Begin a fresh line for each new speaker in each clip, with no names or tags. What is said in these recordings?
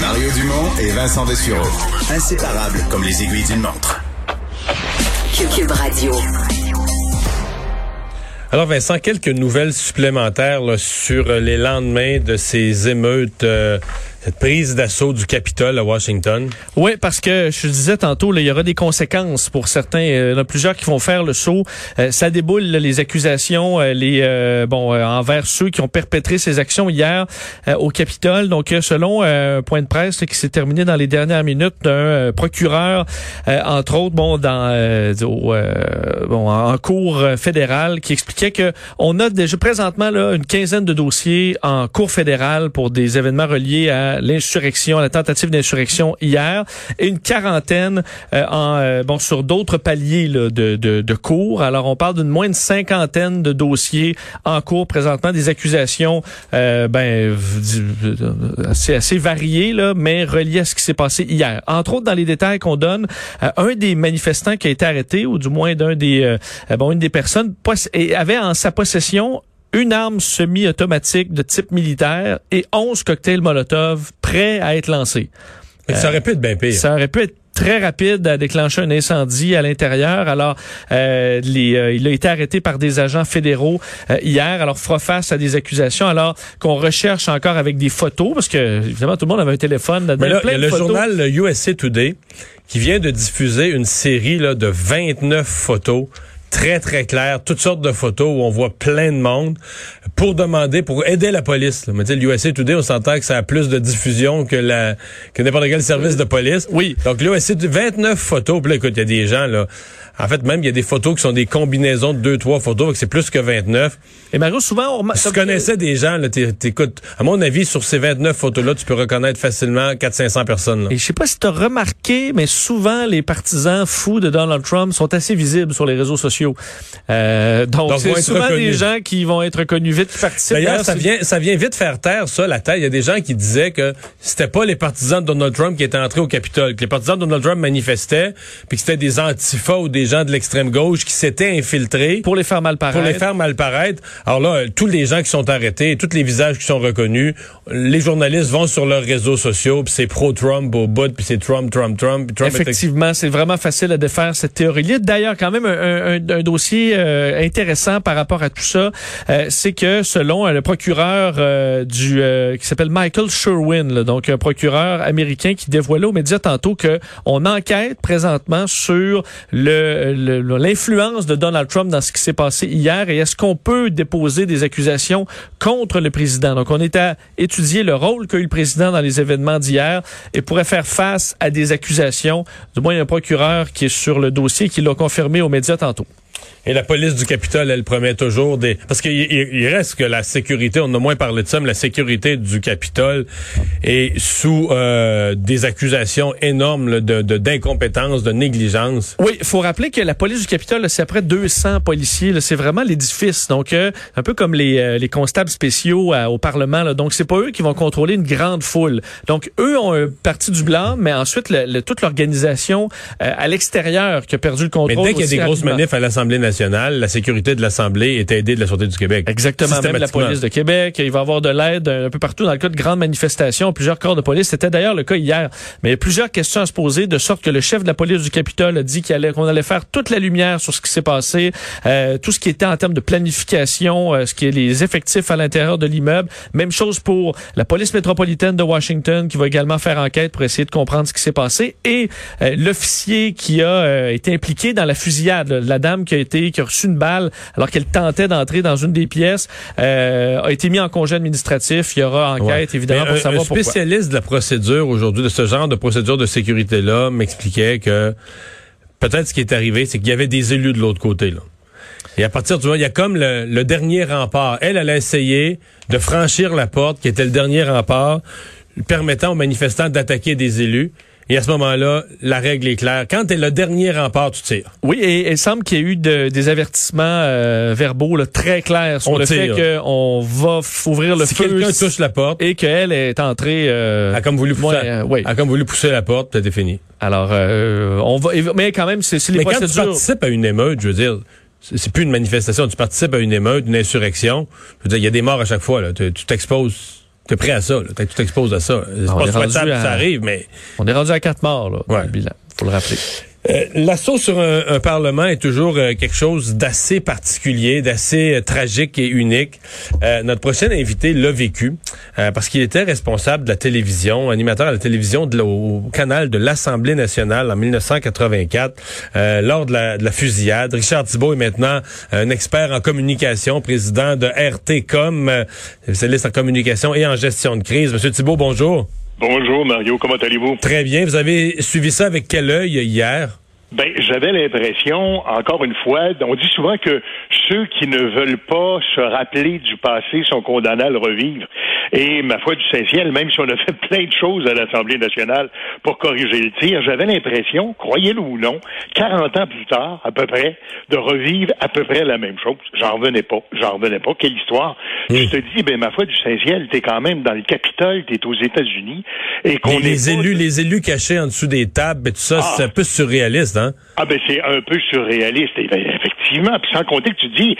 Mario Dumont et Vincent Dessureau. Inséparables comme les aiguilles d'une montre.
Cube Radio.
Alors Vincent, quelques nouvelles supplémentaires là, sur les lendemains de ces émeutes. euh, cette prise d'assaut du Capitole à Washington?
Oui, parce que je disais tantôt, là, il y aura des conséquences pour certains. Euh, il y en a plusieurs qui vont faire le saut. Euh, ça déboule les accusations, euh, les bon envers ceux qui ont perpétré ces actions hier au Capitole. Donc, selon un point de presse qui s'est terminé dans les dernières minutes d'un procureur, entre autres, bon, dans au, bon en, en cour euh, fédérale, qui expliquait que on a déjà présentement là une quinzaine de dossiers en cour fédérale pour des événements reliés à l'insurrection, la tentative d'insurrection hier, et une quarantaine euh, en euh, bon sur d'autres paliers là, de, de, de cours. Alors on parle d'une moins de cinquantaine de dossiers en cours présentement, des accusations euh, ben assez assez variées là, mais reliées à ce qui s'est passé hier. Entre autres dans les détails qu'on donne, euh, un des manifestants qui a été arrêté, ou du moins d'un des euh, euh, bon une des personnes avait en sa possession une arme semi-automatique de type militaire et 11 cocktails Molotov prêts à être lancés.
Ça aurait pu être bien pire.
Ça aurait pu être très rapide à déclencher un incendie à l'intérieur. Alors, euh, les, euh, il a été arrêté par des agents fédéraux euh, hier. Alors, fera face à des accusations. Alors qu'on recherche encore avec des photos, parce que évidemment tout le monde avait un téléphone.
Mais là, il
plein
y a
de
le
photos.
journal le USA Today qui vient de diffuser une série là, de 29 photos très, très claires, toutes sortes de photos où on voit plein de monde pour demander, pour aider la police. Là. Mais tu sais, le USA Today, on s'entend que ça a plus de diffusion que la que n'importe quel service de police.
Oui.
Donc là, USA Today, 29 photos. Puis là, écoute, il y a des gens, là... En fait, même, il y a des photos qui sont des combinaisons de deux, trois photos, que c'est plus que 29.
Et Mario, souvent, on remarque-
Si tu connaissais des gens, là, t'é- t'écoutes, à mon avis, sur ces 29 photos-là, tu peux reconnaître facilement 400-500 personnes. là.
Et je sais pas si tu as remarqué, mais souvent les partisans fous de Donald Trump sont assez visibles sur les réseaux sociaux. Euh, donc,
Donc,
c'est souvent
reconnus.
des gens qui vont être reconnus vite, qui participent.
D'ailleurs, ça vient, ça vient vite faire taire ça, la taille. Il y a des gens qui disaient que c'était pas les partisans de Donald Trump qui étaient entrés au Capitole, que les partisans de Donald Trump manifestaient, puis que c'était des antifas ou des gens de l'extrême gauche qui s'étaient infiltrés
pour les faire mal paraître.
pour les faire mal paraître. Alors là, tous les gens qui sont arrêtés, tous les visages qui sont reconnus, les journalistes vont sur leurs réseaux sociaux, puis c'est pro-Trump au bout, puis c'est Trump, Trump, Trump. Trump est-
Effectivement, c'est vraiment facile à défaire cette théorie-là. D'ailleurs, quand même, un, un- un dossier euh, intéressant par rapport à tout ça, euh, c'est que selon euh, le procureur euh, du euh, qui s'appelle Michael Sherwin, là, donc un procureur américain qui dévoilait aux médias tantôt que on enquête présentement sur le- l'influence de Donald Trump dans ce qui s'est passé hier et est-ce qu'on peut déposer des accusations contre le président? Donc, on est à étudier le rôle qu'a eu le président dans les événements d'hier et pourrait faire face à des accusations. Du moins, il y a un procureur qui est sur le dossier qui l'a confirmé aux médias tantôt.
Et la police du Capitole, elle promet toujours des... Parce qu'il il- il reste que la sécurité, on a moins parlé de ça, mais la sécurité du Capitole est sous euh, des accusations énormes là, de de- d'incompétence, de, négligence.
Oui, il faut rappeler que la police du Capitole, c'est à près de 200 policiers. C'est vraiment l'édifice. Donc, euh, un peu comme les, euh, les constables spéciaux euh, au Parlement. là. Donc, c'est pas eux qui vont contrôler une grande foule. Donc, eux ont un parti du blanc, mais ensuite, le- le- toute l'organisation euh, à l'extérieur qui a perdu le
Mais
contrôle.
dès qu'il y a des grosses manifs à l'Assemblée nationale, la sécurité de l'Assemblée est aidée de la Sûreté du Québec.
Exactement, même la police de Québec. Il va y avoir de l'aide un peu partout dans le cas de grandes manifestations, plusieurs corps de police. C'était d'ailleurs le cas hier. Mais il y a plusieurs questions à se poser, de sorte que le chef de la police du Capitole a dit qu'il allait, qu'on allait faire toute la lumière sur ce qui s'est passé, euh, tout ce qui était en termes de planification, euh, ce qui est les effectifs à l'intérieur de l'immeuble. Même chose pour la police métropolitaine de Washington, qui va également faire enquête pour essayer de comprendre ce qui s'est passé, et euh, l'officier qui a euh, été impliqué dans la fusillade, là, la dame qui a été qui a reçu une balle alors qu'elle tentait d'entrer dans une des pièces, euh, a été mis en congé administratif. Il y aura enquête
Ouais.
évidemment
Mais
pour
un,
savoir
un
pourquoi.
spécialiste de la procédure aujourd'hui, de ce genre de procédure de sécurité-là, m'expliquait que peut-être ce qui est arrivé, c'est qu'il y avait des élus de l'autre côté. Là. Et à partir du moment, il y a comme le, le dernier rempart. Elle, elle a essayé de franchir la porte, qui était le dernier rempart, permettant aux manifestants d'attaquer des élus. Et à ce moment-là, la règle est claire. Quand t'es le dernier rempart, tu tires.
Oui, et il semble qu'il y ait eu de- des avertissements euh, verbaux là, très clairs sur
On
le
tire.
fait qu'on va ouvrir le
si
feu
quelqu'un touche la porte,
et qu'elle est entrée. euh,
a comme voulu pousser,
ouais, euh, oui.
a comme voulu pousser la porte, puis c'était fini.
Alors, euh, on va. Mais quand même, c'est les
Mais quand tu participes à une émeute, je veux dire, c'est plus une manifestation, tu participes à une émeute, une insurrection. Je veux dire, il y a des morts à chaque fois. Là. Tu t'exposes. T'es prêt à ça, là. Tu t'exposes à ça. C'est
on
pas souhaitable que
à-
ça arrive, mais
On est rendu à quatre morts, là,
Ouais.
le bilan. Faut le rappeler.
Euh, L'assaut sur un, Parlement est toujours euh, quelque chose d'assez particulier, d'assez euh, tragique et unique. Notre prochain invité l'a vécu parce qu'il était responsable de la télévision, animateur à la télévision de au canal de l'Assemblée nationale en 1984 euh, lors de la, de la fusillade. Richard Thibault est maintenant un expert en communication, président de RTCOM, spécialiste en communication et en gestion de crise. Monsieur Thibault, bonjour.
Bonjour Mario, comment allez-vous?
Très bien. Vous avez suivi ça avec quel œil hier?
Ben, j'avais l'impression, encore une fois, on dit souvent que ceux qui ne veulent pas se rappeler du passé sont condamnés à le revivre. Et ma foi du Saint-Ciel, même si on a fait plein de choses à l'Assemblée nationale pour corriger le tir, j'avais l'impression, croyez-le ou non, 40 ans plus tard, à peu près, de revivre à peu près la même chose. J'en revenais pas. J'en revenais pas. Quelle histoire. Je te dis, ben, ma foi du Saint-Ciel, t'es quand même dans le Capitole, t'es aux États-Unis, et qu'on
Les, élus, les élus cachés en dessous des tables, et tout ça,
Ah.
c'est un peu surréaliste, hein?
Ah ben c'est un peu surréaliste, et ben, effectivement. Puis sans compter que tu dis,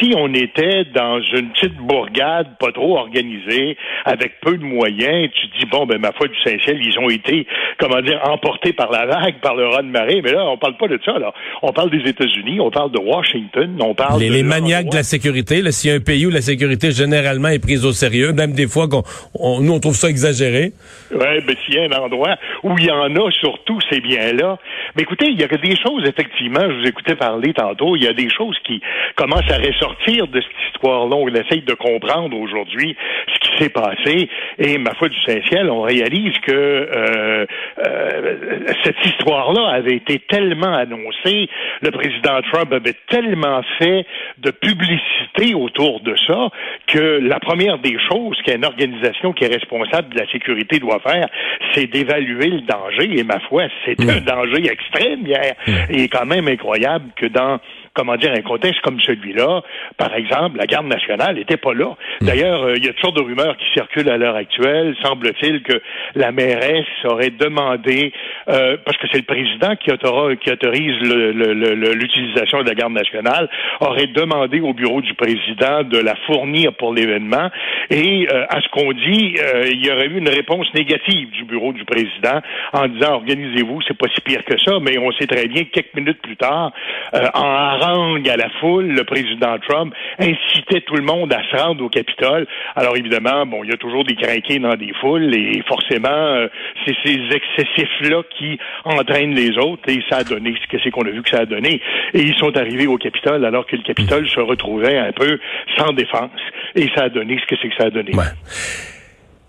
si on était dans une petite bourgade pas trop organisée, avec peu de moyens, tu dis bon ben ma foi du Saint-Ciel, ils ont été, comment dire, emportés par la vague, par le raz de marée. Mais là, on parle pas de ça. Là, on parle des États-Unis, on parle de Washington, on parle
Les,
de
les maniaques de la sécurité, là, s'il y a un pays où la sécurité généralement est prise au sérieux, même des fois qu'on, on- nous on trouve ça exagéré.
Oui, ben s'il y a un endroit où il y en a surtout, c'est bien là. Mais écoutez, il y a des choses, effectivement, je vous écoutais parler tantôt, il y a des choses qui commencent à ressortir de cette histoire-là. On essaye de comprendre aujourd'hui ce qui s'est passé. Et ma foi du Saint-Ciel, on réalise que euh, euh, cette histoire-là avait été tellement annoncée, le président Trump avait tellement fait de publicité autour de ça que la première des choses qu'une organisation qui est responsable de la sécurité doit faire, c'est d'évaluer le danger. Et ma foi, c'est un danger extrême hier. Il est quand même incroyable que dans comment dire, un contexte comme celui-là, par exemple, la garde nationale n'était pas là. D'ailleurs, euh, il y a toutes sortes de rumeurs qui circulent à l'heure actuelle. Semble-t-il que la mairesse aurait demandé, euh, parce que c'est le président qui, autora- qui autorise l'utilisation de la garde nationale, aurait demandé au bureau du président de la fournir pour l'événement. Et euh, à ce qu'on dit, euh, il y aurait eu une réponse négative du bureau du président en disant organisez-vous, c'est pas si pire que ça, mais on sait très bien que quelques minutes plus tard, euh, en à la foule, le président Trump incitait tout le monde à se rendre au Capitole. Alors évidemment, bon, il y a toujours des craqués dans des foules et forcément, euh, c'est ces excessifs-là qui entraînent les autres et ça a donné ce que c'est qu'on a vu que ça a donné. Et ils sont arrivés au Capitole alors que le Capitole se retrouvait un peu sans défense et ça a donné ce que c'est que ça a donné.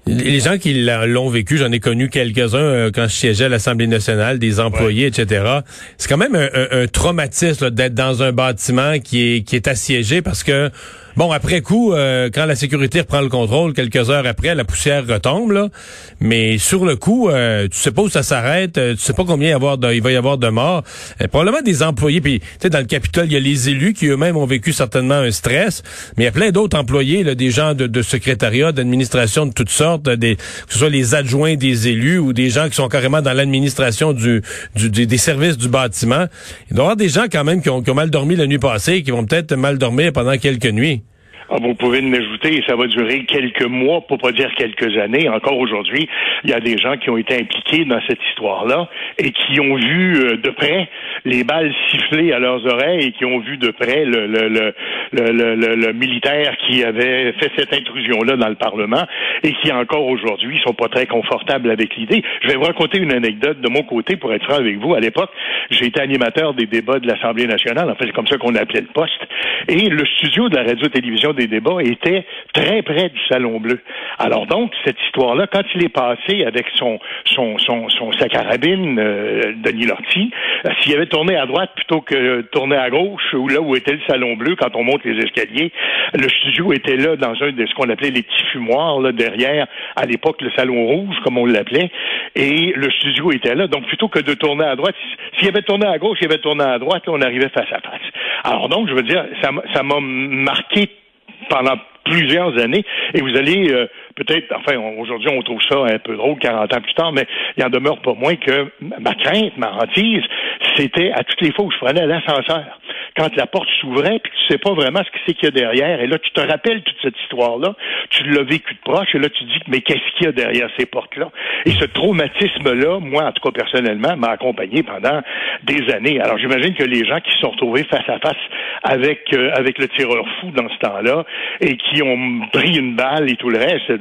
Les gens qui l'ont vécu, j'en ai connu quelques-uns euh, quand je siégeais à l'Assemblée nationale, des employés, etc. C'est quand même un, un- un traumatisme d'être dans un bâtiment qui est, qui est assiégé parce que, bon, après coup, euh, quand la sécurité reprend le contrôle, quelques heures après, la poussière retombe, là. Mais sur le coup, euh, tu sais pas où ça s'arrête, euh, tu sais pas combien il, y avoir il va y avoir de morts. Euh, probablement des employés, puis tu sais, dans le Capitole, il y a les élus qui eux-mêmes ont vécu certainement un stress, mais il y a plein d'autres employés, là, des gens de, de secrétariat, d'administration de toutes sortes, des, que ce soit les adjoints des élus ou des gens qui sont carrément dans l'administration des services du bâtiment. Il doit y avoir des gens quand même qui ont, qui ont mal dormi la nuit passée et qui vont peut-être mal dormir pendant quelques nuits.
Ah, vous pouvez l'ajouter et ça va durer quelques mois, pour pas dire quelques années. Encore aujourd'hui, il y a des gens qui ont été impliqués dans cette histoire-là et qui ont vu euh, de près les balles siffler à leurs oreilles et qui ont vu de près le, le- le- le militaire qui avait fait cette intrusion-là dans le Parlement et qui encore aujourd'hui sont pas très confortables avec l'idée. Je vais vous raconter une anecdote de mon côté pour être franc avec vous. À l'époque, j'ai été animateur des débats de l'Assemblée nationale. En fait, c'est comme ça qu'on appelait le poste. Et le studio de la radio-télévision des débats était très près du Salon Bleu. Alors donc, cette histoire-là, quand il est passé avec son, son, son, son sa carabine, euh, Denis Lortie, euh, s'il avait tourné à droite plutôt que tourner à gauche, ou là où était le Salon Bleu, quand on monte les escaliers, le studio était là dans un de ce qu'on appelait les petits fumoirs, là, derrière, à l'époque, le Salon Rouge, comme on l'appelait, et le studio était là. Donc, plutôt que de tourner à droite, s'il avait tourné à gauche, il avait tourné à droite, là, on arrivait face à face. Alors donc, je veux dire, ça m'a marqué pendant plusieurs années. Et vous allez euh, peut-être, enfin, aujourd'hui, on trouve ça un peu drôle 40 ans plus tard, mais il en demeure pas moins que ma crainte, ma hantise, c'était à toutes les fois où je prenais l'ascenseur. Quand la porte s'ouvrait, puis tu sais pas vraiment ce que c'est qu'il y a derrière, et là, tu te rappelles toute cette histoire-là, tu l'as vécu de proche, et là, tu dis, mais qu'est-ce qu'il y a derrière ces portes-là? Et ce traumatisme-là, moi, en tout cas, personnellement, m'a accompagné pendant des années. Alors, j'imagine que les gens qui se sont retrouvés face à face avec, euh, avec le tireur fou dans ce temps-là, et qui ont pris une balle et tout le reste,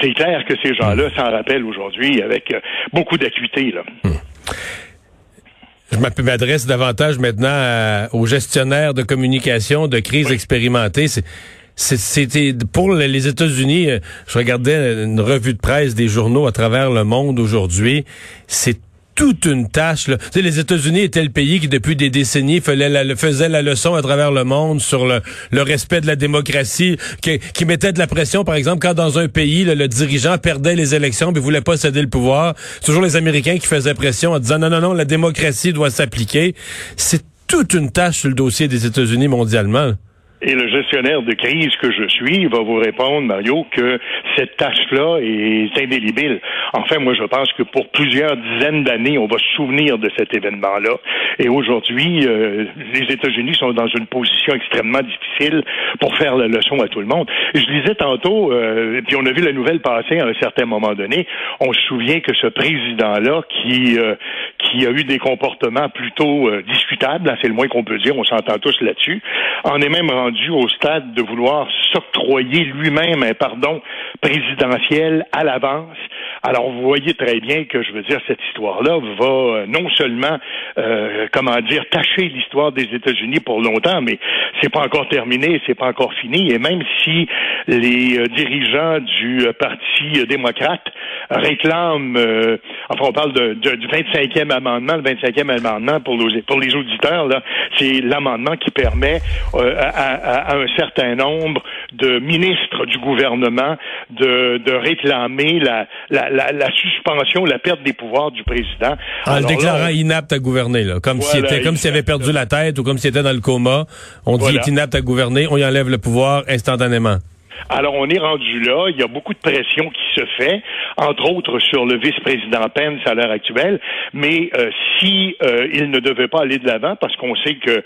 c'est clair que ces gens-là s'en rappellent aujourd'hui avec euh, beaucoup d'acuité. Là. Hmm.
Je m'adresse davantage maintenant aux gestionnaires de communication de crise expérimentée. C'était pour les États-Unis. Euh, je regardais une revue de presse des journaux à travers le monde aujourd'hui. C'est toute une tâche. Les États-Unis étaient le pays qui, depuis des décennies, faisait la, leçon à travers le monde sur le, respect de la démocratie, qui, mettait de la pression, par exemple, quand dans un pays, le dirigeant perdait les élections mais voulait pas céder le pouvoir. Toujours les Américains qui faisaient pression en disant non, non, non, la démocratie doit s'appliquer. C'est toute une tâche sur le dossier des États-Unis mondialement.
Et le gestionnaire de crise que je suis va vous répondre, Mario, que cette tâche-là est indélébile. Enfin, moi, je pense que pour plusieurs dizaines d'années, on va se souvenir de cet événement-là. Et aujourd'hui, euh, les États-Unis sont dans une position extrêmement difficile pour faire la leçon à tout le monde. Je disais tantôt, euh, puis on a vu la nouvelle passer à un certain moment donné, on se souvient que ce président-là, qui, euh, qui a eu des comportements plutôt euh, discutables, hein, c'est le moins qu'on peut dire, on s'entend tous là-dessus, en est même rendu au stade de vouloir s'octroyer lui-même un pardon présidentiel à l'avance. Alors, vous voyez très bien que, je veux dire, cette histoire-là va euh, non seulement, euh, comment dire, tâcher l'histoire des États-Unis pour longtemps, mais c'est pas encore terminé, c'est pas encore fini. Et même si les euh, dirigeants du Parti démocrate réclament, enfin, on parle de, du 25e amendement, le 25e amendement pour les, auditeurs, là, c'est l'amendement qui permet à à, un certain nombre de ministres du gouvernement de, de réclamer la, la, la, suspension, la perte des pouvoirs du président.
En le déclarant inapte à gouverner, là, comme s'il était, comme s'il avait perdu la tête ou comme s'il était dans le coma. On dit qu'il est inapte à gouverner, on y enlève le pouvoir instantanément.
Alors, on est rendu là. Il y a beaucoup de pression qui se fait, entre autres sur le vice-président Pence à l'heure actuelle. Mais euh, si euh, il ne devait pas aller de l'avant, parce qu'on sait que,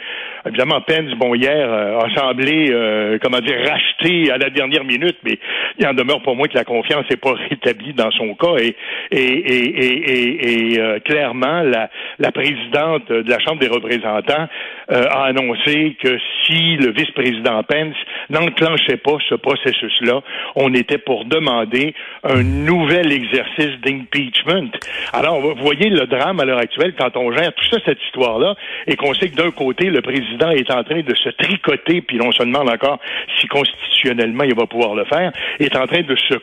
évidemment, Pence, bon, hier, euh, a semblé, comment dire, racheter à la dernière minute, mais il en demeure pour moi que la confiance n'est pas rétablie dans son cas. Et, et clairement, la, la présidente de la Chambre des représentants a annoncé que si le vice-président Pence n'enclenchait pas ce processus processus-là, on était pour demander un nouvel exercice d'impeachment. Alors, vous voyez le drame à l'heure actuelle quand on gère tout ça, cette histoire-là, et qu'on sait que d'un côté, le président est en train de se tricoter, puis on se demande encore si constitutionnellement il va pouvoir le faire, est en train de se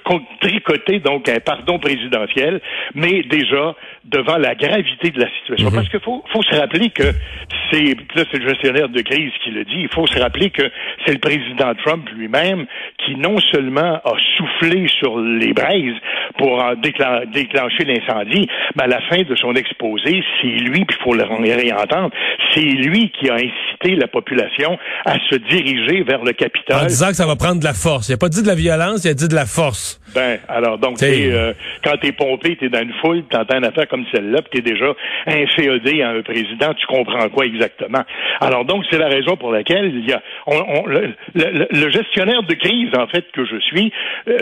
tricoter, donc un pardon présidentiel, mais déjà devant la gravité de la situation. Mhm. Parce qu'il faut, faut se rappeler que c'est, c'est le gestionnaire de crise qui le dit, il faut se rappeler que c'est le président Trump lui-même qui non seulement a soufflé sur les braises pour déclencher l'incendie, mais à la fin de son exposé, c'est lui, puis il faut le réentendre, c'est lui qui a incité la population à se diriger vers le Capitole.
En disant que ça va prendre de la force. Il n'a pas dit de la violence, il a dit de la force.
Ben, alors, donc, es, euh, quand t'es pompé, t'es dans une foule, t'entends une affaire comme celle-là, puis t'es déjà inféodé à un président, tu comprends quoi exactement? Alors, donc, c'est la raison pour laquelle il y a, on, le, le, gestionnaire de crise, en fait, que je suis, euh,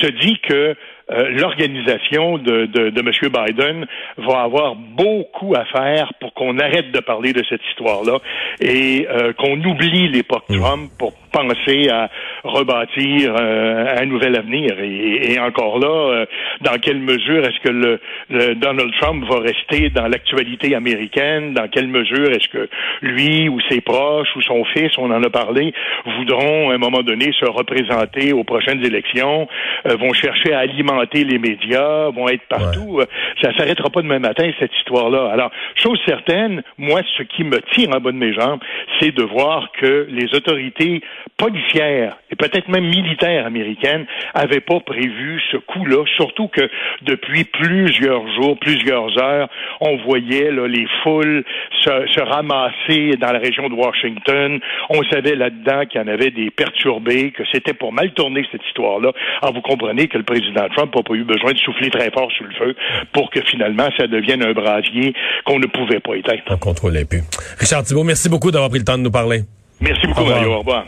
se dit que euh, l'organisation de, de, de, M. Biden va avoir beaucoup à faire pour qu'on arrête de parler de cette histoire-là et euh, qu'on oublie l'époque mmh. Trump pour penser à rebâtir euh, un nouvel avenir. Et, encore là, euh, dans quelle mesure est-ce que le, Donald Trump va rester dans l'actualité américaine? Dans quelle mesure est-ce que lui ou ses proches ou son fils, on en a parlé, voudront à un moment donné se représenter aux prochaines élections, euh, vont chercher à alimenter les médias, vont être partout? Ça s'arrêtera pas demain matin, cette histoire-là. Alors, chose certaine, moi, ce qui me tire en bas de mes jambes, c'est de voir que les autorités policières et peut-être même militaires américaines n'avaient pas prévu ce coup-là, surtout que depuis plusieurs jours, plusieurs heures, on voyait là, les foules se, se, ramasser dans la région de Washington. On savait là-dedans qu'il y en avait des perturbés, que c'était pour mal tourner cette histoire-là. Alors vous comprenez que le président Trump n'a pas eu besoin de souffler très fort sur le feu pour que finalement ça devienne un brasier qu'on ne pouvait pas éteindre.
On contrôlait plus. Richard Thibault, merci beaucoup d'avoir pris le temps de nous parler.
Merci beaucoup, Mario. Au revoir.